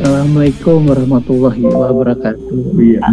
Assalamualaikum warahmatullahi wabarakatuh. Iya.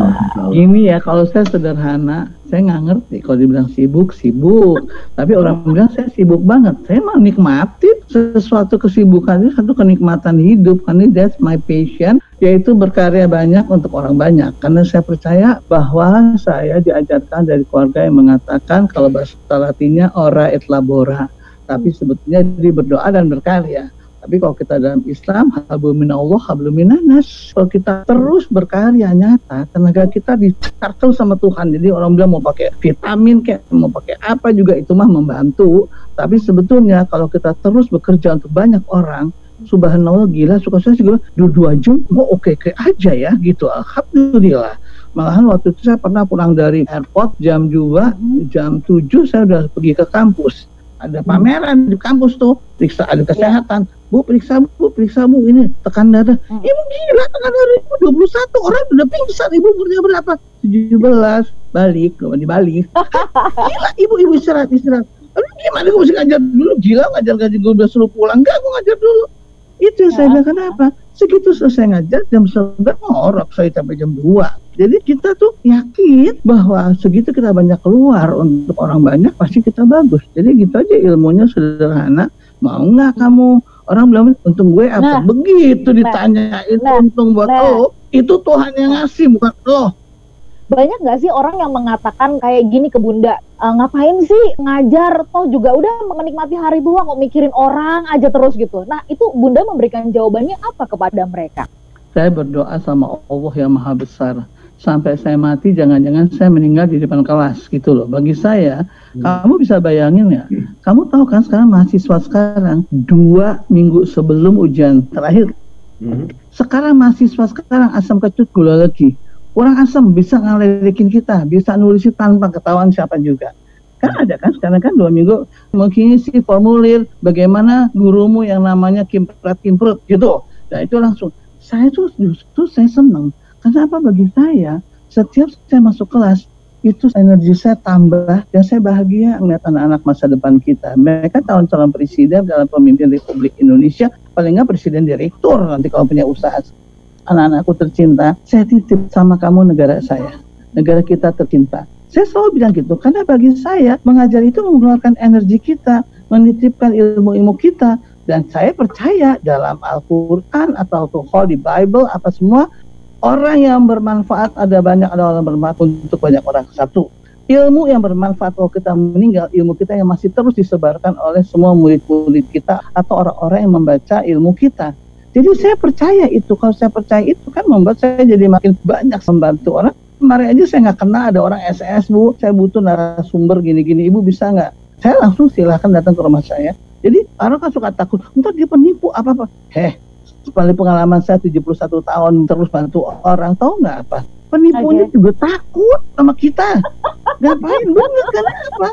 Gini ya, kalau saya sederhana, saya nggak ngerti. Kalau dibilang sibuk, sibuk. Tapi orang bilang saya sibuk banget. Saya mau nikmati sesuatu kesibukan itu satu kenikmatan hidup. Karena that's my passion, yaitu berkarya banyak untuk orang banyak. Karena saya percaya bahwa saya diajarkan dari keluarga yang mengatakan kalau bahasa Latinnya ora et labora. Tapi sebetulnya dia berdoa dan berkarya. Tapi kalau kita dalam Islam, hablum Allah, hablum nas. Kalau kita terus berkarya nyata, tenaga kita dicartel sama Tuhan. Jadi orang bilang mau pakai vitamin kayak mau pakai apa juga itu mah membantu. Tapi sebetulnya kalau kita terus bekerja untuk banyak orang, subhanallah gila suka saya juga dua, dua jam mau oke oke aja ya gitu alhamdulillah malahan waktu itu saya pernah pulang dari airport jam 2 jam 7 saya udah pergi ke kampus ada pameran di kampus tuh periksa ada kesehatan Bu periksa bu, periksa bu ini tekan darah. Hmm. Ibu gila tekan darah ibu 21 orang sudah pingsan ibu umurnya berapa? 17 balik, di dibalik. gila ibu ibu istirahat istirahat. Lalu gimana gue mesti ngajar dulu? Gila ngajar ngajar gue udah suruh pulang. Enggak gue ngajar dulu. Itu yang ya. saya bilang kenapa? Segitu selesai ngajar jam 11 ngorok saya sampai jam 2. Jadi kita tuh yakin bahwa segitu kita banyak keluar untuk orang banyak pasti kita bagus. Jadi gitu aja ilmunya sederhana. Mau nggak kamu Orang bilang, untung gue apa? Nah, Begitu nah, ditanya itu nah, untung buat nah, lo, itu Tuhan yang ngasih bukan lo. Banyak gak sih orang yang mengatakan kayak gini ke bunda, e, ngapain sih ngajar, toh juga udah menikmati hari tua kok mikirin orang aja terus gitu. Nah itu bunda memberikan jawabannya apa kepada mereka? Saya berdoa sama Allah yang maha besar sampai saya mati jangan-jangan saya meninggal di depan kelas gitu loh. Bagi saya, hmm. kamu bisa bayangin ya, hmm. kamu tahu kan sekarang mahasiswa sekarang dua minggu sebelum ujian terakhir, hmm. sekarang mahasiswa sekarang asam kecut gula lagi. Orang asam bisa ngeledekin kita, bisa nulis tanpa ketahuan siapa juga. Kan ada kan sekarang kan dua minggu mungkin si formulir bagaimana gurumu yang namanya kimprat kimprut gitu. Nah itu langsung saya tuh justru saya senang Kenapa bagi saya setiap saya masuk kelas itu energi saya tambah dan saya bahagia melihat anak-anak masa depan kita. Mereka tahun calon presiden dalam pemimpin Republik Indonesia, paling nggak presiden direktur nanti kalau punya usaha. Anak-anakku tercinta, saya titip sama kamu negara saya, negara kita tercinta. Saya selalu bilang gitu, karena bagi saya mengajar itu mengeluarkan energi kita, menitipkan ilmu-ilmu kita, dan saya percaya dalam Al-Quran atau Holy Bible apa semua Orang yang bermanfaat ada banyak ada orang bermanfaat untuk banyak orang. Satu, ilmu yang bermanfaat kalau kita meninggal, ilmu kita yang masih terus disebarkan oleh semua murid-murid kita atau orang-orang yang membaca ilmu kita. Jadi saya percaya itu. Kalau saya percaya itu kan membuat saya jadi makin banyak membantu orang. Kemarin aja saya nggak kenal ada orang SS bu, saya butuh narasumber gini-gini, ibu bisa nggak? Saya langsung silahkan datang ke rumah saya. Jadi orang kan suka takut, entar dia penipu apa-apa. Heh, Sekali pengalaman saya 71 tahun terus bantu orang, tahu nggak apa? Penipunya okay. juga takut sama kita. Ngapain banget kenapa?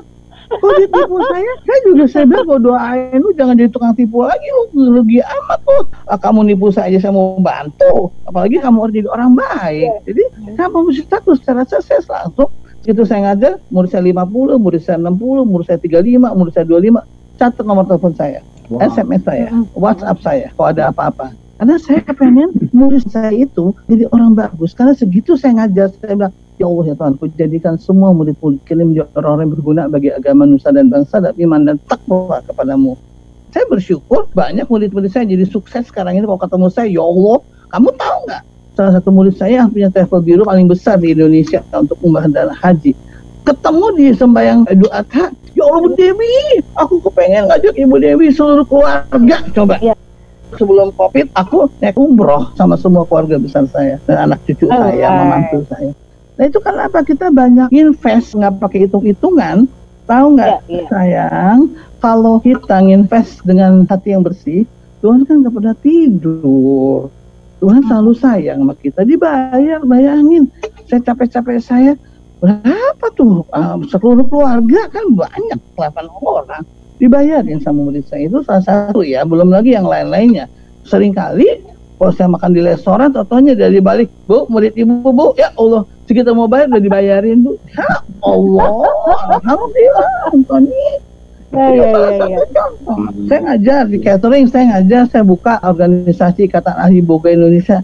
Kok dia tipu saya? Saya juga saya bilang kok doain lu jangan jadi tukang tipu lagi lu rugi amat tuh. Ah, kamu nipu saya aja saya mau bantu. Apalagi kamu harus jadi orang baik. Yeah. Jadi kamu mesti takut secara saya langsung itu saya ngajar murid saya 50, murid saya 60, murid saya 35, murid saya 25 catat nomor telepon saya wow. SMS saya, WhatsApp saya kalau ada apa-apa. Karena saya pengen murid saya itu jadi orang bagus. Karena segitu saya ngajar, saya bilang, Ya Allah ya Tuhan, jadikan semua murid-murid kini menjadi orang-orang yang berguna bagi agama nusa dan bangsa dan iman dan takwa kepadamu. Saya bersyukur banyak murid-murid saya jadi sukses sekarang ini kalau ketemu saya, Ya Allah, kamu tahu nggak? Salah satu murid saya yang punya travel biru paling besar di Indonesia untuk umrah dan haji. Ketemu di sembahyang Idul Adha, Ya Allah Bu Dewi, aku kepengen ngajak Ibu Dewi seluruh keluarga. Coba. Ya sebelum covid aku naik umroh sama semua keluarga besar saya dan anak cucu oh, saya, right. mantu saya. Nah itu kan apa kita banyak invest nggak pakai hitung-hitungan, tahu nggak yeah, yeah. sayang? Kalau kita invest dengan hati yang bersih, Tuhan kan nggak pernah tidur. Tuhan selalu sayang sama kita, dibayar, bayangin. Saya capek-capek saya, berapa tuh? Uh, seluruh keluarga kan banyak, 8 orang dibayarin sama murid saya itu salah satu ya belum lagi yang lain-lainnya sering kali kalau saya makan di restoran totonya dari balik bu murid ibu bu ya Allah sekitar mau bayar udah dibayarin bu ya Allah alhamdulillah Antoni Ya, ya, ya, ya. Saya ngajar di catering, saya ngajar, saya buka organisasi Ikatan Ahli Boga Indonesia.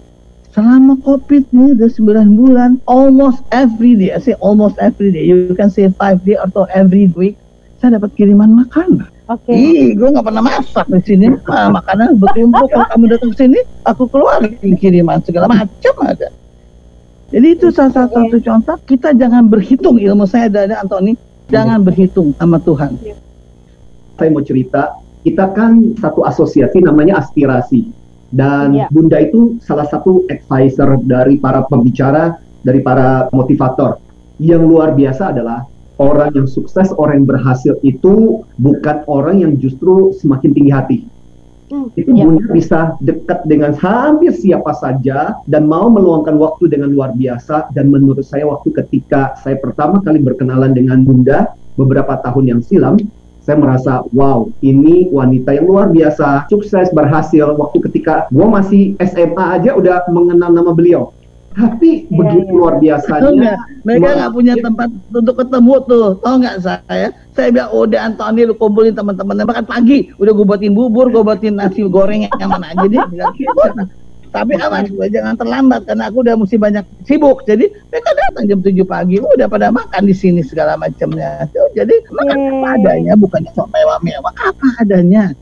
Selama COVID ini udah 9 bulan, almost every day, I say almost every day, you can say five day atau every week, saya dapat kiriman makanan. Oke. Ih, gue nggak pernah masak di sini. Ah, makanan bertumpuk kalau kamu datang ke sini, aku keluar kiriman segala macam ada. Jadi itu salah satu contoh kita jangan berhitung ilmu saya ada Antoni, jangan berhitung sama Tuhan. saya mau cerita, kita kan satu asosiasi namanya aspirasi. Dan Iya. Bunda itu salah satu advisor dari para pembicara, dari para motivator. Yang luar biasa adalah orang yang sukses, orang yang berhasil itu bukan orang yang justru semakin tinggi hati. Hmm, Itu iya. Bunda bisa dekat dengan hampir siapa saja dan mau meluangkan waktu dengan luar biasa. Dan menurut saya waktu ketika saya pertama kali berkenalan dengan Bunda beberapa tahun yang silam, saya merasa wow ini wanita yang luar biasa sukses berhasil waktu ketika gua masih SMA aja udah mengenal nama beliau tapi Iya, begitu iya. luar biasanya? Mereka nggak punya tempat untuk ketemu tuh. Tahu nggak saya? Saya bilang, oh udah Antoni lu kumpulin teman-teman. Bahkan pagi udah gue buatin bubur, gue buatin nasi goreng yang mana aja deh. Bilang gitu. Tapi awas, gue jangan terlambat karena aku udah mesti banyak sibuk. Jadi mereka datang jam 7 pagi, udah pada makan di sini segala macamnya. Jadi makan apa Yeay. adanya, bukannya sok mewah-mewah, apa adanya.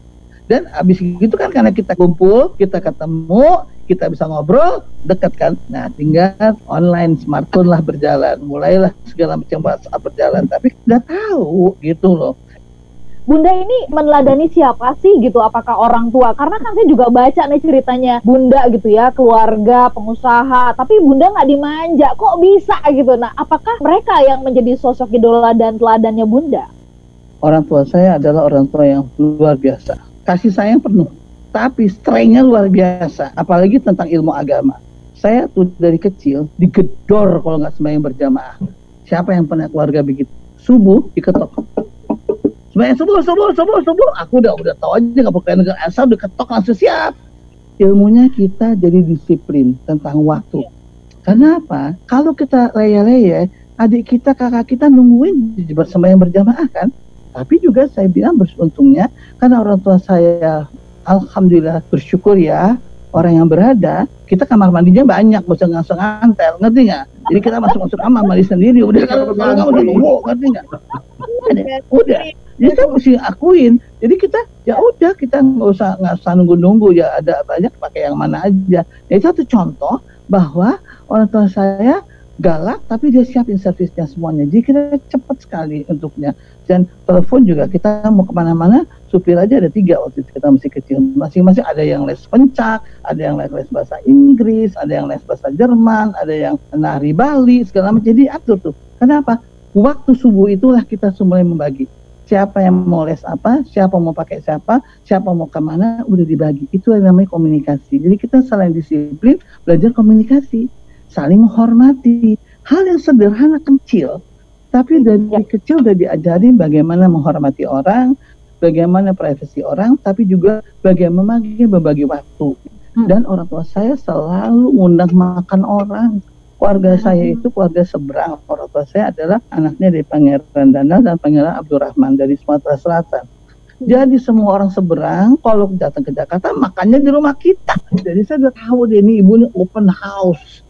Dan habis itu kan karena kita kumpul, kita ketemu, kita bisa ngobrol, dekat kan. Nah, tinggal online smartphone lah berjalan. Mulailah segala macam WhatsApp berjalan. Tapi nggak tahu gitu loh. Bunda ini meneladani siapa sih gitu? Apakah orang tua? Karena kan saya juga baca nih ceritanya Bunda gitu ya, keluarga, pengusaha. Tapi Bunda nggak dimanja, kok bisa gitu? Nah, apakah mereka yang menjadi sosok idola dan teladannya Bunda? Orang tua saya adalah orang tua yang luar biasa. Kasih sayang penuh. Tapi strengthnya luar biasa. Apalagi tentang ilmu agama. Saya tuh dari kecil digedor kalau nggak sembahyang berjamaah. Siapa yang pernah keluarga begitu? Subuh diketok. Sembahyang subuh, subuh, subuh, subuh. Aku udah udah tahu aja nggak pakai negara asal udah ketok langsung siap. Ilmunya kita jadi disiplin tentang waktu. Karena apa? Kalau kita leye-leye, adik kita, kakak kita nungguin sembahyang berjamaah kan? Tapi juga saya bilang beruntungnya karena orang tua saya alhamdulillah bersyukur ya. Orang yang berada kita kamar mandinya banyak bisa langsung antel ngerti nggak? Jadi kita masuk masuk kamar mandi sendiri udah kalau nggak udah nunggu ngerti nggak? Udah. jadi kita mesti akuin. Jadi kita ya udah kita nggak usah nggak usah nunggu nunggu ya ada banyak pakai yang mana aja. Ya, itu satu contoh bahwa orang tua saya galak tapi dia siapin servisnya semuanya. Jadi kita cepat sekali untuknya. Dan telepon juga kita mau ke mana-mana supir aja ada tiga waktu itu kita masih kecil. Masing-masing ada yang les pencak ada yang les, les bahasa Inggris ada yang les bahasa Jerman ada yang nari Bali segala macam. Jadi atur tuh. Kenapa? Waktu subuh itulah kita mulai membagi. Siapa yang mau les apa siapa mau pakai siapa siapa mau ke mana udah dibagi. Itu yang namanya komunikasi. Jadi kita selain disiplin belajar komunikasi saling menghormati. Hal yang sederhana kecil tapi dari Ya. kecil udah diajarin bagaimana menghormati orang bagaimana privasi orang tapi juga bagaimana membagi waktu. Hmm. dan orang tua saya selalu undang makan orang. Keluarga saya itu keluarga seberang. Orang tua saya adalah anaknya dari Pangeran Dana dan Pangeran Abdurrahman dari Sumatera Selatan. Jadi semua orang seberang kalau datang ke Jakarta makannya di rumah kita. Jadi saya udah tahu deh ini ibunya open house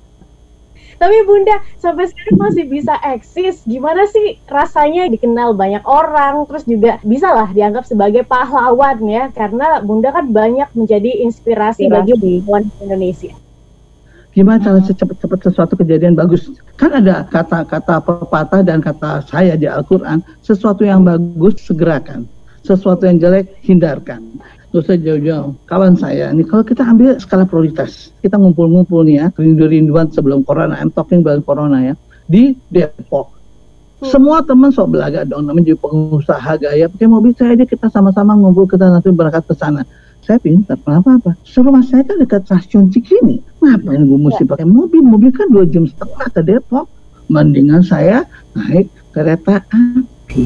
Tapi Bunda sampai sekarang masih bisa eksis. Gimana sih rasanya dikenal banyak orang, terus juga bisa lah dianggap sebagai pahlawan ya, karena Bunda kan banyak menjadi inspirasi, bagi Inspirasi. perempuan Indonesia. gimana cara secepat-cepat sesuatu kejadian bagus kan ada kata-kata pepatah dan kata saya di Al-Quran sesuatu yang bagus segerakan sesuatu yang jelek hindarkan Terus saya jauh-jauh. Kawan saya ini kalau kita ambil skala prioritas kita ngumpul-ngumpul nih ya rindu-rinduan sebelum corona I'm talking about corona ya di Depok. Semua teman sok belaga dong namanya jadi pengusaha gaya pakai mobil saya aja kita sama-sama ngumpul kita nanti berangkat ke sana. Saya pintar kenapa apa? Rumah saya kan dekat stasiun Cikini. Ngapain gue mesti pakai mobil? Mobil kan dua jam setengah ke Depok. Mendingan saya naik kereta api.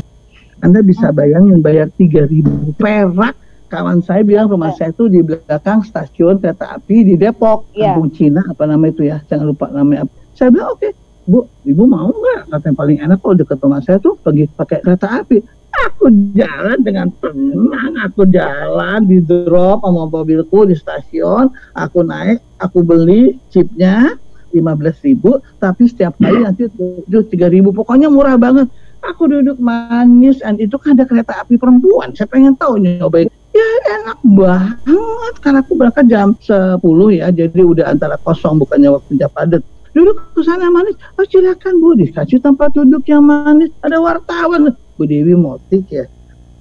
Anda bisa bayangin bayar 3000 perak kawan saya bilang rumah saya itu di belakang stasiun kereta api di Depok Iya. kampung Cina apa nama itu ya jangan lupa namanya apa. saya bilang oke Bu, ibu mau nggak? Katanya paling enak kalau dekat rumah saya tuh pergi pakai kereta api. Aku jalan dengan tenang, aku jalan di drop sama mobilku di stasiun, aku naik, aku beli chipnya lima belas ribu, tapi setiap kali nanti tujuh tiga ribu, pokoknya murah banget. Aku duduk manis, dan itu kan ada kereta api perempuan, saya pengen tahu nyobain. Ya enak banget, karena aku berangkat jam 10 ya, jadi udah antara kosong bukannya waktu jam padat. Duduk ke sana manis. Oh silakan Bu. Dikasih tempat duduk yang manis. Ada wartawan. Bu Dewi motik ya.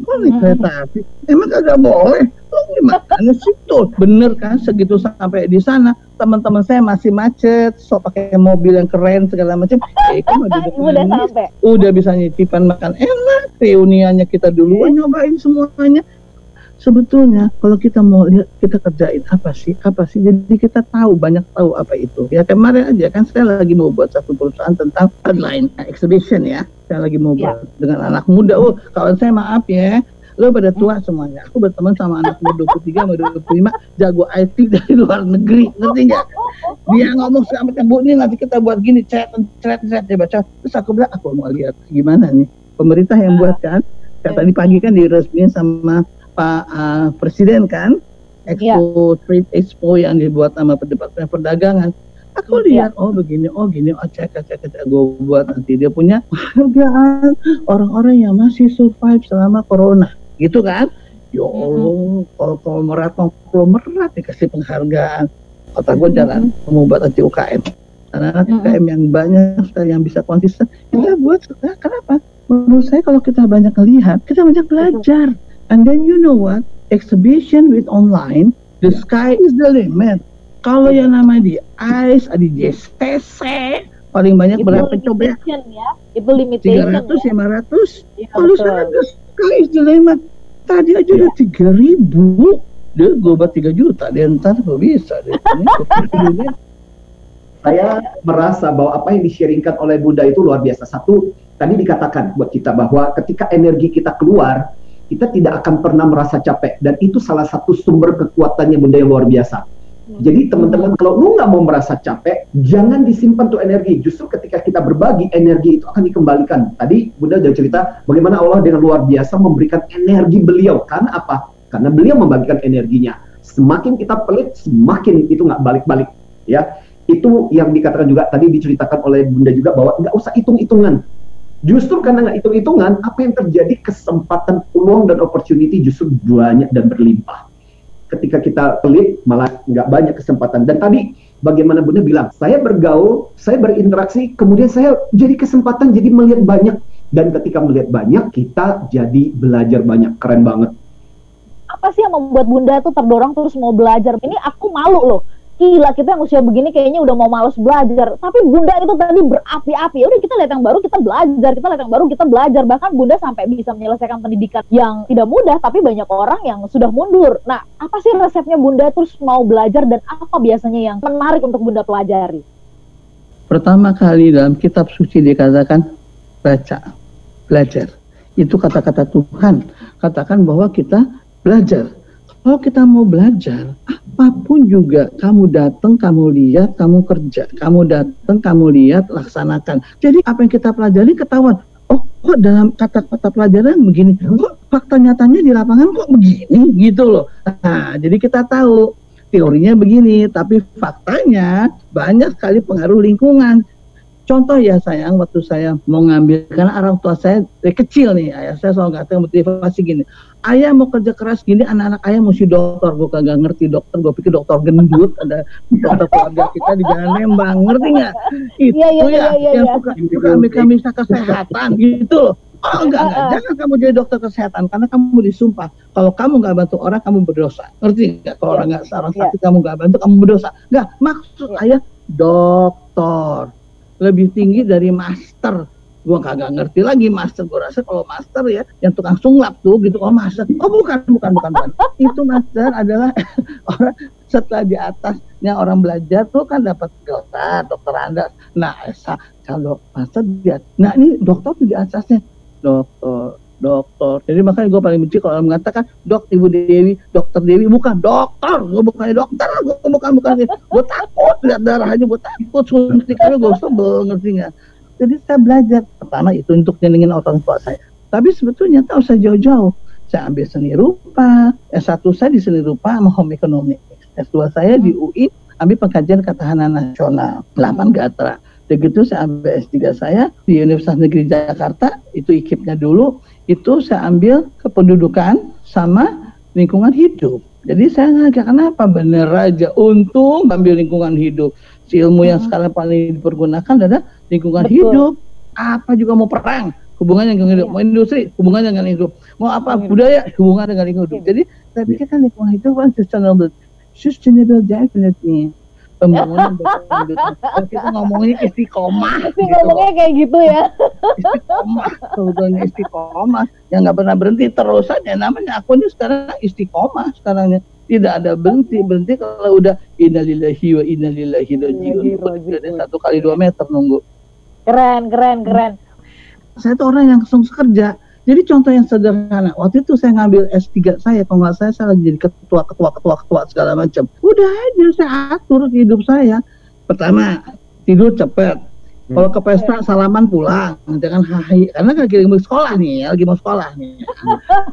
Kok nih kereta api? Emang agak boleh. Lo gimana sih tuh bener kan? Segitu sampai di sana teman-teman saya masih macet. So pakai mobil yang keren segala macam eh kan udah udah sampai. Udah bisa nyicipan makan. Enak reuniannya kita duluan nyobain semuanya sebetulnya kalau kita mau lihat kita kerjain apa sih? Apa sih? Jadi kita tahu banyak tahu apa itu. Ya kemarin aja kan saya lagi mau buat satu perusahaan tentang online exhibition ya. Saya lagi mau Ya. buat dengan anak muda. Oh kawan saya maaf ya. Lo pada tua semuanya. Aku berteman sama anak muda 23 sama 25 jago IT dari luar negeri. Ngerti nggak? Dia ngomong sama bu ini nanti kita buat gini chat chat chat dia baca. Terus aku bilang aku mau lihat gimana nih? Pemerintah yang buat kan? Kayak tadi pagi kan diresmiin sama Pak uh, Presiden kan Expo Trade Expo yang dibuat sama Departemen Perdagangan. Aku Iya. lihat oh begini, oh gini, oh cek cek cek gue buat nanti dia punya penghargaan orang-orang yang masih survive selama corona, gitu kan? Ya Allah, kalau konglomerat konglomerat dikasih penghargaan. Kota gue jalan mau buat anti UKM. Anak-anak Mm-mm. UKM yang banyak yang bisa konsisten, kita buat. Nah, kenapa? Menurut saya kalau kita banyak lihat, kita banyak belajar. And then you know what? Exhibition with online, the sky is the limit. Kalau yang namanya di ICE, di JCC, paling banyak itu berapa coba? ya itu limitation 300, ya 500. Iya, Kalau sana the sky is the limit. Tadi aja udah 3000. Dia gue buat 3 juta, dia ntar gue bisa deh. Saya merasa bahwa apa yang di-sharingkan oleh Bunda itu luar biasa. Satu, tadi dikatakan buat kita bahwa ketika energi kita keluar, kita tidak akan pernah merasa capek. Dan itu salah satu sumber kekuatannya Bunda yang luar biasa. Jadi teman-teman kalau lu nggak mau merasa capek, jangan disimpan tuh energi. Justru ketika kita berbagi, energi itu akan dikembalikan. Tadi Bunda udah cerita bagaimana Allah dengan luar biasa memberikan energi beliau. Karena apa? Karena beliau membagikan energinya. Semakin kita pelit, semakin itu nggak balik-balik. Ya, itu yang dikatakan juga tadi diceritakan oleh Bunda juga bahwa nggak usah hitung-hitungan. Justru karena nggak hitung-hitungan, apa yang terjadi kesempatan peluang dan opportunity justru banyak dan berlimpah ketika kita pelit malah nggak banyak kesempatan. Dan tadi bagaimana Bunda bilang, saya bergaul, saya berinteraksi, kemudian saya jadi kesempatan jadi melihat banyak. Dan ketika melihat banyak, kita jadi belajar banyak. Keren banget. apa sih yang membuat bunda tuh terdorong terus mau belajar ini aku malu loh gila kita yang usia begini kayaknya udah mau males belajar tapi bunda itu tadi berapi-api Ya udah kita lihat yang baru kita belajar kita lihat yang baru kita belajar bahkan bunda sampai bisa menyelesaikan pendidikan yang tidak mudah tapi banyak orang yang sudah mundur nah apa sih resepnya bunda terus mau belajar dan apa biasanya yang menarik untuk bunda pelajari Pertama kali dalam kitab suci dikatakan baca, belajar. Itu kata-kata Tuhan. Katakan bahwa kita belajar. Kalau kita mau belajar, apa pun juga kamu datang, kamu lihat, kamu kerja. Kamu datang, kamu lihat, laksanakan. Jadi apa yang kita pelajari ketahuan. Oh, kok dalam kata-kata pelajaran begini? Kok fakta nyatanya di lapangan kok begini? Gitu loh. Nah, jadi kita tahu teorinya begini, tapi faktanya banyak sekali pengaruh lingkungan. Contoh ya sayang, waktu saya mau ngambil, karena orang tua saya dari kecil nih, ayah saya selalu katakan motivasi gini, ayah mau kerja keras gini, anak-anak ayah mesti dokter, gue kagak ngerti dokter, gue pikir dokter gendut, ada dokter keluarga kita di Jalan Lembang, ngerti nggak? Itu Iya, iya, ya, iya, iya, yang iya. suka, suka mika-mika kesehatan gitu loh. Oh enggak, enggak, jangan kamu jadi dokter kesehatan karena kamu disumpah. Kalau kamu nggak bantu orang, kamu berdosa. Ngerti nggak? Kalau Iya. orang nggak seorang Iya. sakit, kamu nggak bantu, kamu berdosa. Nggak, maksud Iya. ayah dokter lebih tinggi dari master. Gua kagak ngerti lagi master. Gua rasa kalau master ya, yang tukang sunglap tuh gitu. Oh master. Oh bukan, bukan, bukan, bukan. Itu master adalah orang setelah di atasnya orang belajar tuh kan dapat gelar dokter anda. Nah, sa- kalau master dia, nah ini dokter tuh di atasnya dokter dokter. Jadi makanya gue paling benci kalau orang mengatakan dok ibu Dewi, dokter Dewi bukan dokter, gue bukan dokter, gue bukan bukan. Gue takut lihat darahnya, gue takut suntikannya gue sebel ngerti nggak? Jadi saya belajar pertama itu untuk nyenengin orang tua saya. Tapi sebetulnya tak usah jauh-jauh. Saya ambil seni rupa, S1 saya di seni rupa sama home economics. S2 saya di UI ambil pengkajian ketahanan nasional, 8 Gatra. Begitu saya ambil S3 saya di Universitas Negeri Jakarta, itu ikipnya dulu, itu saya ambil kependudukan sama lingkungan hidup. Jadi saya ngajak kenapa bener aja untung ambil lingkungan hidup. Si ilmu yang sekarang paling dipergunakan adalah lingkungan Betul. hidup. Apa juga mau perang, hubungannya dengan hidup. Iya. Mau industri, hubungannya dengan hidup. Mau apa, budaya, hubungan dengan lingkungan hidup. Iya. Jadi saya pikir kan lingkungan hidup kan sustainable sustainable definitely pembangunan berkelanjutan. kita ngomongnya istiqomah. Gitu. ngomongnya kayak gitu ya. istiqomah, sebetulnya istiqomah. Yang nggak pernah berhenti terus aja. Namanya aku ini sekarang istiqomah sekarangnya. Tidak ada berhenti berhenti kalau udah innalillahi wa innalillahi rajiun. Satu kali dua meter nunggu. Keren, keren, keren. Saya tuh orang yang langsung kerja jadi contoh yang sederhana, waktu itu saya ngambil S3 saya, kalau nggak saya, saya lagi jadi ketua, ketua, ketua, ketua segala macam. Udah aja saya atur hidup saya. Pertama, tidur cepet. Hmm. Kalau ke pesta salaman pulang, jangan hahi. Karena kan lagi mau sekolah nih, lagi mau sekolah nih.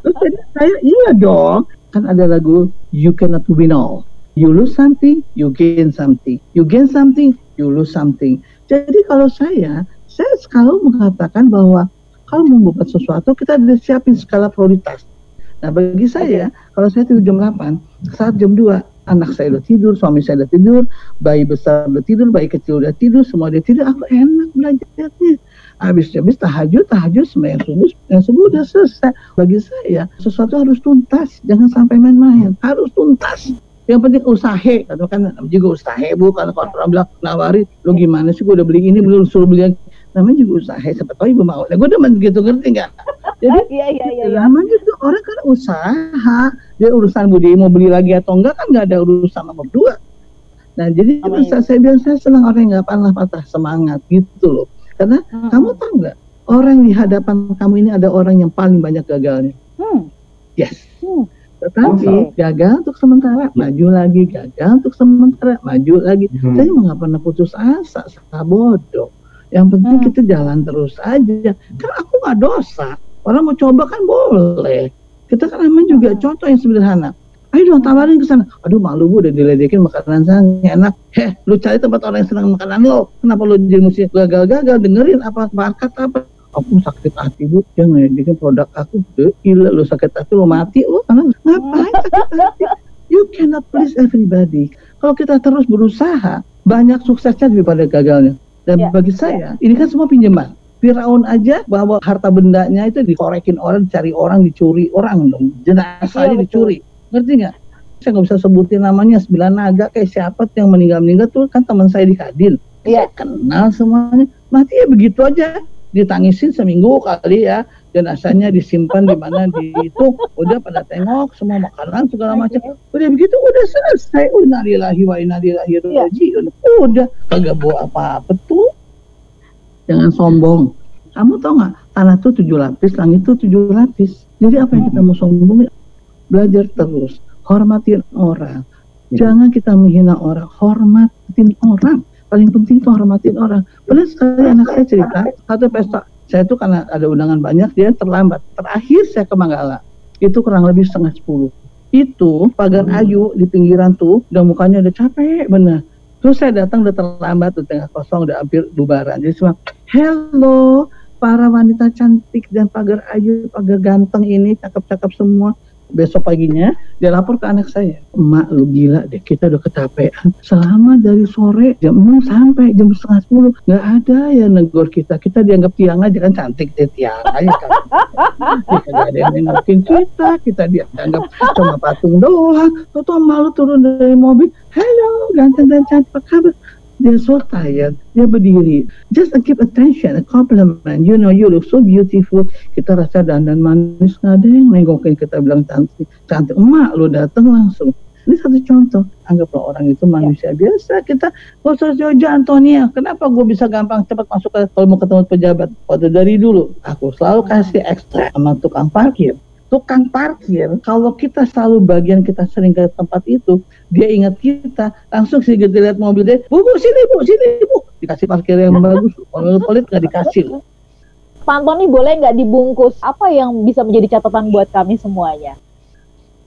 Terus saya, iya dong. Kan ada lagu You Cannot Win All. You lose something, you gain something. You gain something, you lose something. Jadi kalau saya, saya selalu mengatakan bahwa kalau mau membuat sesuatu kita sudah siapin skala prioritas. Nah bagi saya, kalau saya tidur jam 8, saat jam 2 anak saya udah tidur, suami saya udah tidur, bayi besar udah tidur, bayi kecil udah tidur, semua udah tidur, aku enak belajarnya. Habis habis tahajud, tahajud sembahyang subuh, yang subuh udah selesai. Bagi saya, sesuatu harus tuntas, jangan sampai main-main, harus tuntas. Yang penting usaha, atau kan juga usaha bu, kalau orang bilang nawari, lo gimana sih, gue udah beli ini, belum suruh beli yang namanya juga usaha siapa tahu ibu mau. Nah, gue demen gitu ngerti nggak? Jadi iya, iya, iya, iya. namanya itu orang kan usaha. Dia urusan budi mau beli lagi atau enggak kan nggak ada urusan nomor dua. Nah jadi oh, itu iya. saya bilang saya senang orang yang nggak pernah patah semangat gitu loh. Karena hmm. kamu tahu nggak orang di hadapan kamu ini ada orang yang paling banyak gagalnya. Hmm. Yes. Hmm. Tetapi gagal untuk sementara, maju lagi, gagal untuk sementara, maju lagi. Hmm. Saya nggak pernah putus asa, saya bodoh. Yang penting hmm. kita jalan terus aja. Kan aku nggak dosa. Orang mau coba kan boleh. Kita kan emang juga hmm. contoh yang sederhana. Ayo dong tawarin ke sana. Aduh malu gue udah diledekin makanan saya enak. Heh, lu cari tempat orang yang senang makanan lo. Kenapa lu jadi mesti gagal-gagal dengerin apa bakat apa? Aku sakit hati bu, dia ngeledekin produk aku. Gila lu sakit hati lu mati lu. Karena ngapain sakit hati? You cannot please everybody. Kalau kita terus berusaha, banyak suksesnya daripada gagalnya. Dan yeah. bagi saya, ini kan semua pinjaman. Firaun aja bahwa harta bendanya itu dikorekin orang, dicari orang, dicuri orang dong. Jenazahnya yeah, dicuri. Ngerti nggak? Saya nggak bisa sebutin namanya sembilan naga kayak siapa tuh yang meninggal-meninggal tuh kan teman saya di Kadin. Iya. Kenal semuanya. Mati ya begitu aja. Ditangisin seminggu kali ya. Jenazahnya disimpan di mana? Di itu. Udah pada tengok semua makanan segala macam. Udah begitu udah selesai. Udah lillahi wa inna ilaihi rajiun. Udah kagak bawa apa-apa tuh. Jangan sombong. Kamu tau nggak? Tanah tuh tujuh lapis langit tuh tujuh lapis. Jadi apa yang kita mau sombong belajar terus. Hormatin orang. Jangan kita menghina orang. Hormatin orang paling penting itu hormatin orang. Pernah sekali anak saya cerita, satu pesta saya itu karena ada undangan banyak dia terlambat. Terakhir saya ke Manggala itu kurang lebih setengah sepuluh. Itu pagar hmm. ayu di pinggiran tuh udah mukanya udah capek bener. Terus saya datang udah terlambat tuh tengah kosong udah hampir bubaran. Jadi cuma hello para wanita cantik dan pagar ayu pagar ganteng ini cakep-cakep semua besok paginya dia lapor ke anak saya. Emak lu gila deh kita udah kecapean. Selama dari sore jam 6 sampai jam setengah 10 nggak ada ya negor kita. Kita dianggap tiang aja kan cantik deh tiang aja kan. Tidak ada yang nengokin kita kita dianggap cuma patung doang. Atau malu turun dari mobil hello ganteng dan cantik apa kabar They're so tired. Dia berdiri. Just keep attention, a compliment. You know, you look so beautiful. Kita rasa dandan manis nggak ada yang nengokin kita bilang cantik. Cantik. Emak lu datang langsung. Ini satu contoh. Anggaplah orang itu manusia biasa. Kita usah jauh Antonia. Kenapa gue bisa gampang cepat masuk ke kalau mau ketemu pejabat? Pada dari dulu, aku selalu kasih ekstra sama tukang parkir tukang parkir, kalau kita selalu bagian kita sering ke tempat itu, dia ingat kita, langsung sih kita lihat mobil dia, bu, bu, sini, bu, sini, bu, dikasih parkir yang bagus, kalau pelit nggak dikasih. Pak Antoni boleh nggak dibungkus apa yang bisa menjadi catatan buat kami semuanya?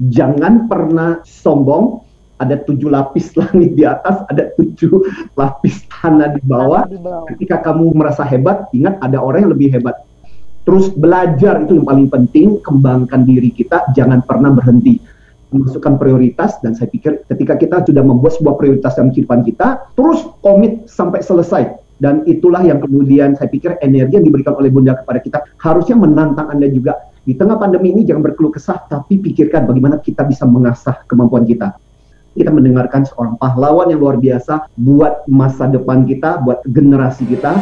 Jangan pernah sombong, ada tujuh lapis langit di atas, ada tujuh lapis tanah di bawah. Di bawah. Ketika kamu merasa hebat, ingat ada orang yang lebih hebat Terus belajar itu yang paling penting, kembangkan diri kita, jangan pernah berhenti. Masukkan prioritas dan saya pikir ketika kita sudah membuat sebuah prioritas dalam kehidupan kita, terus komit sampai selesai. Dan itulah yang kemudian saya pikir energi yang diberikan oleh Bunda kepada kita harusnya menantang Anda juga. Di tengah pandemi ini jangan berkeluh kesah, tapi pikirkan bagaimana kita bisa mengasah kemampuan kita kita mendengarkan seorang pahlawan yang luar biasa buat masa depan kita, buat generasi kita.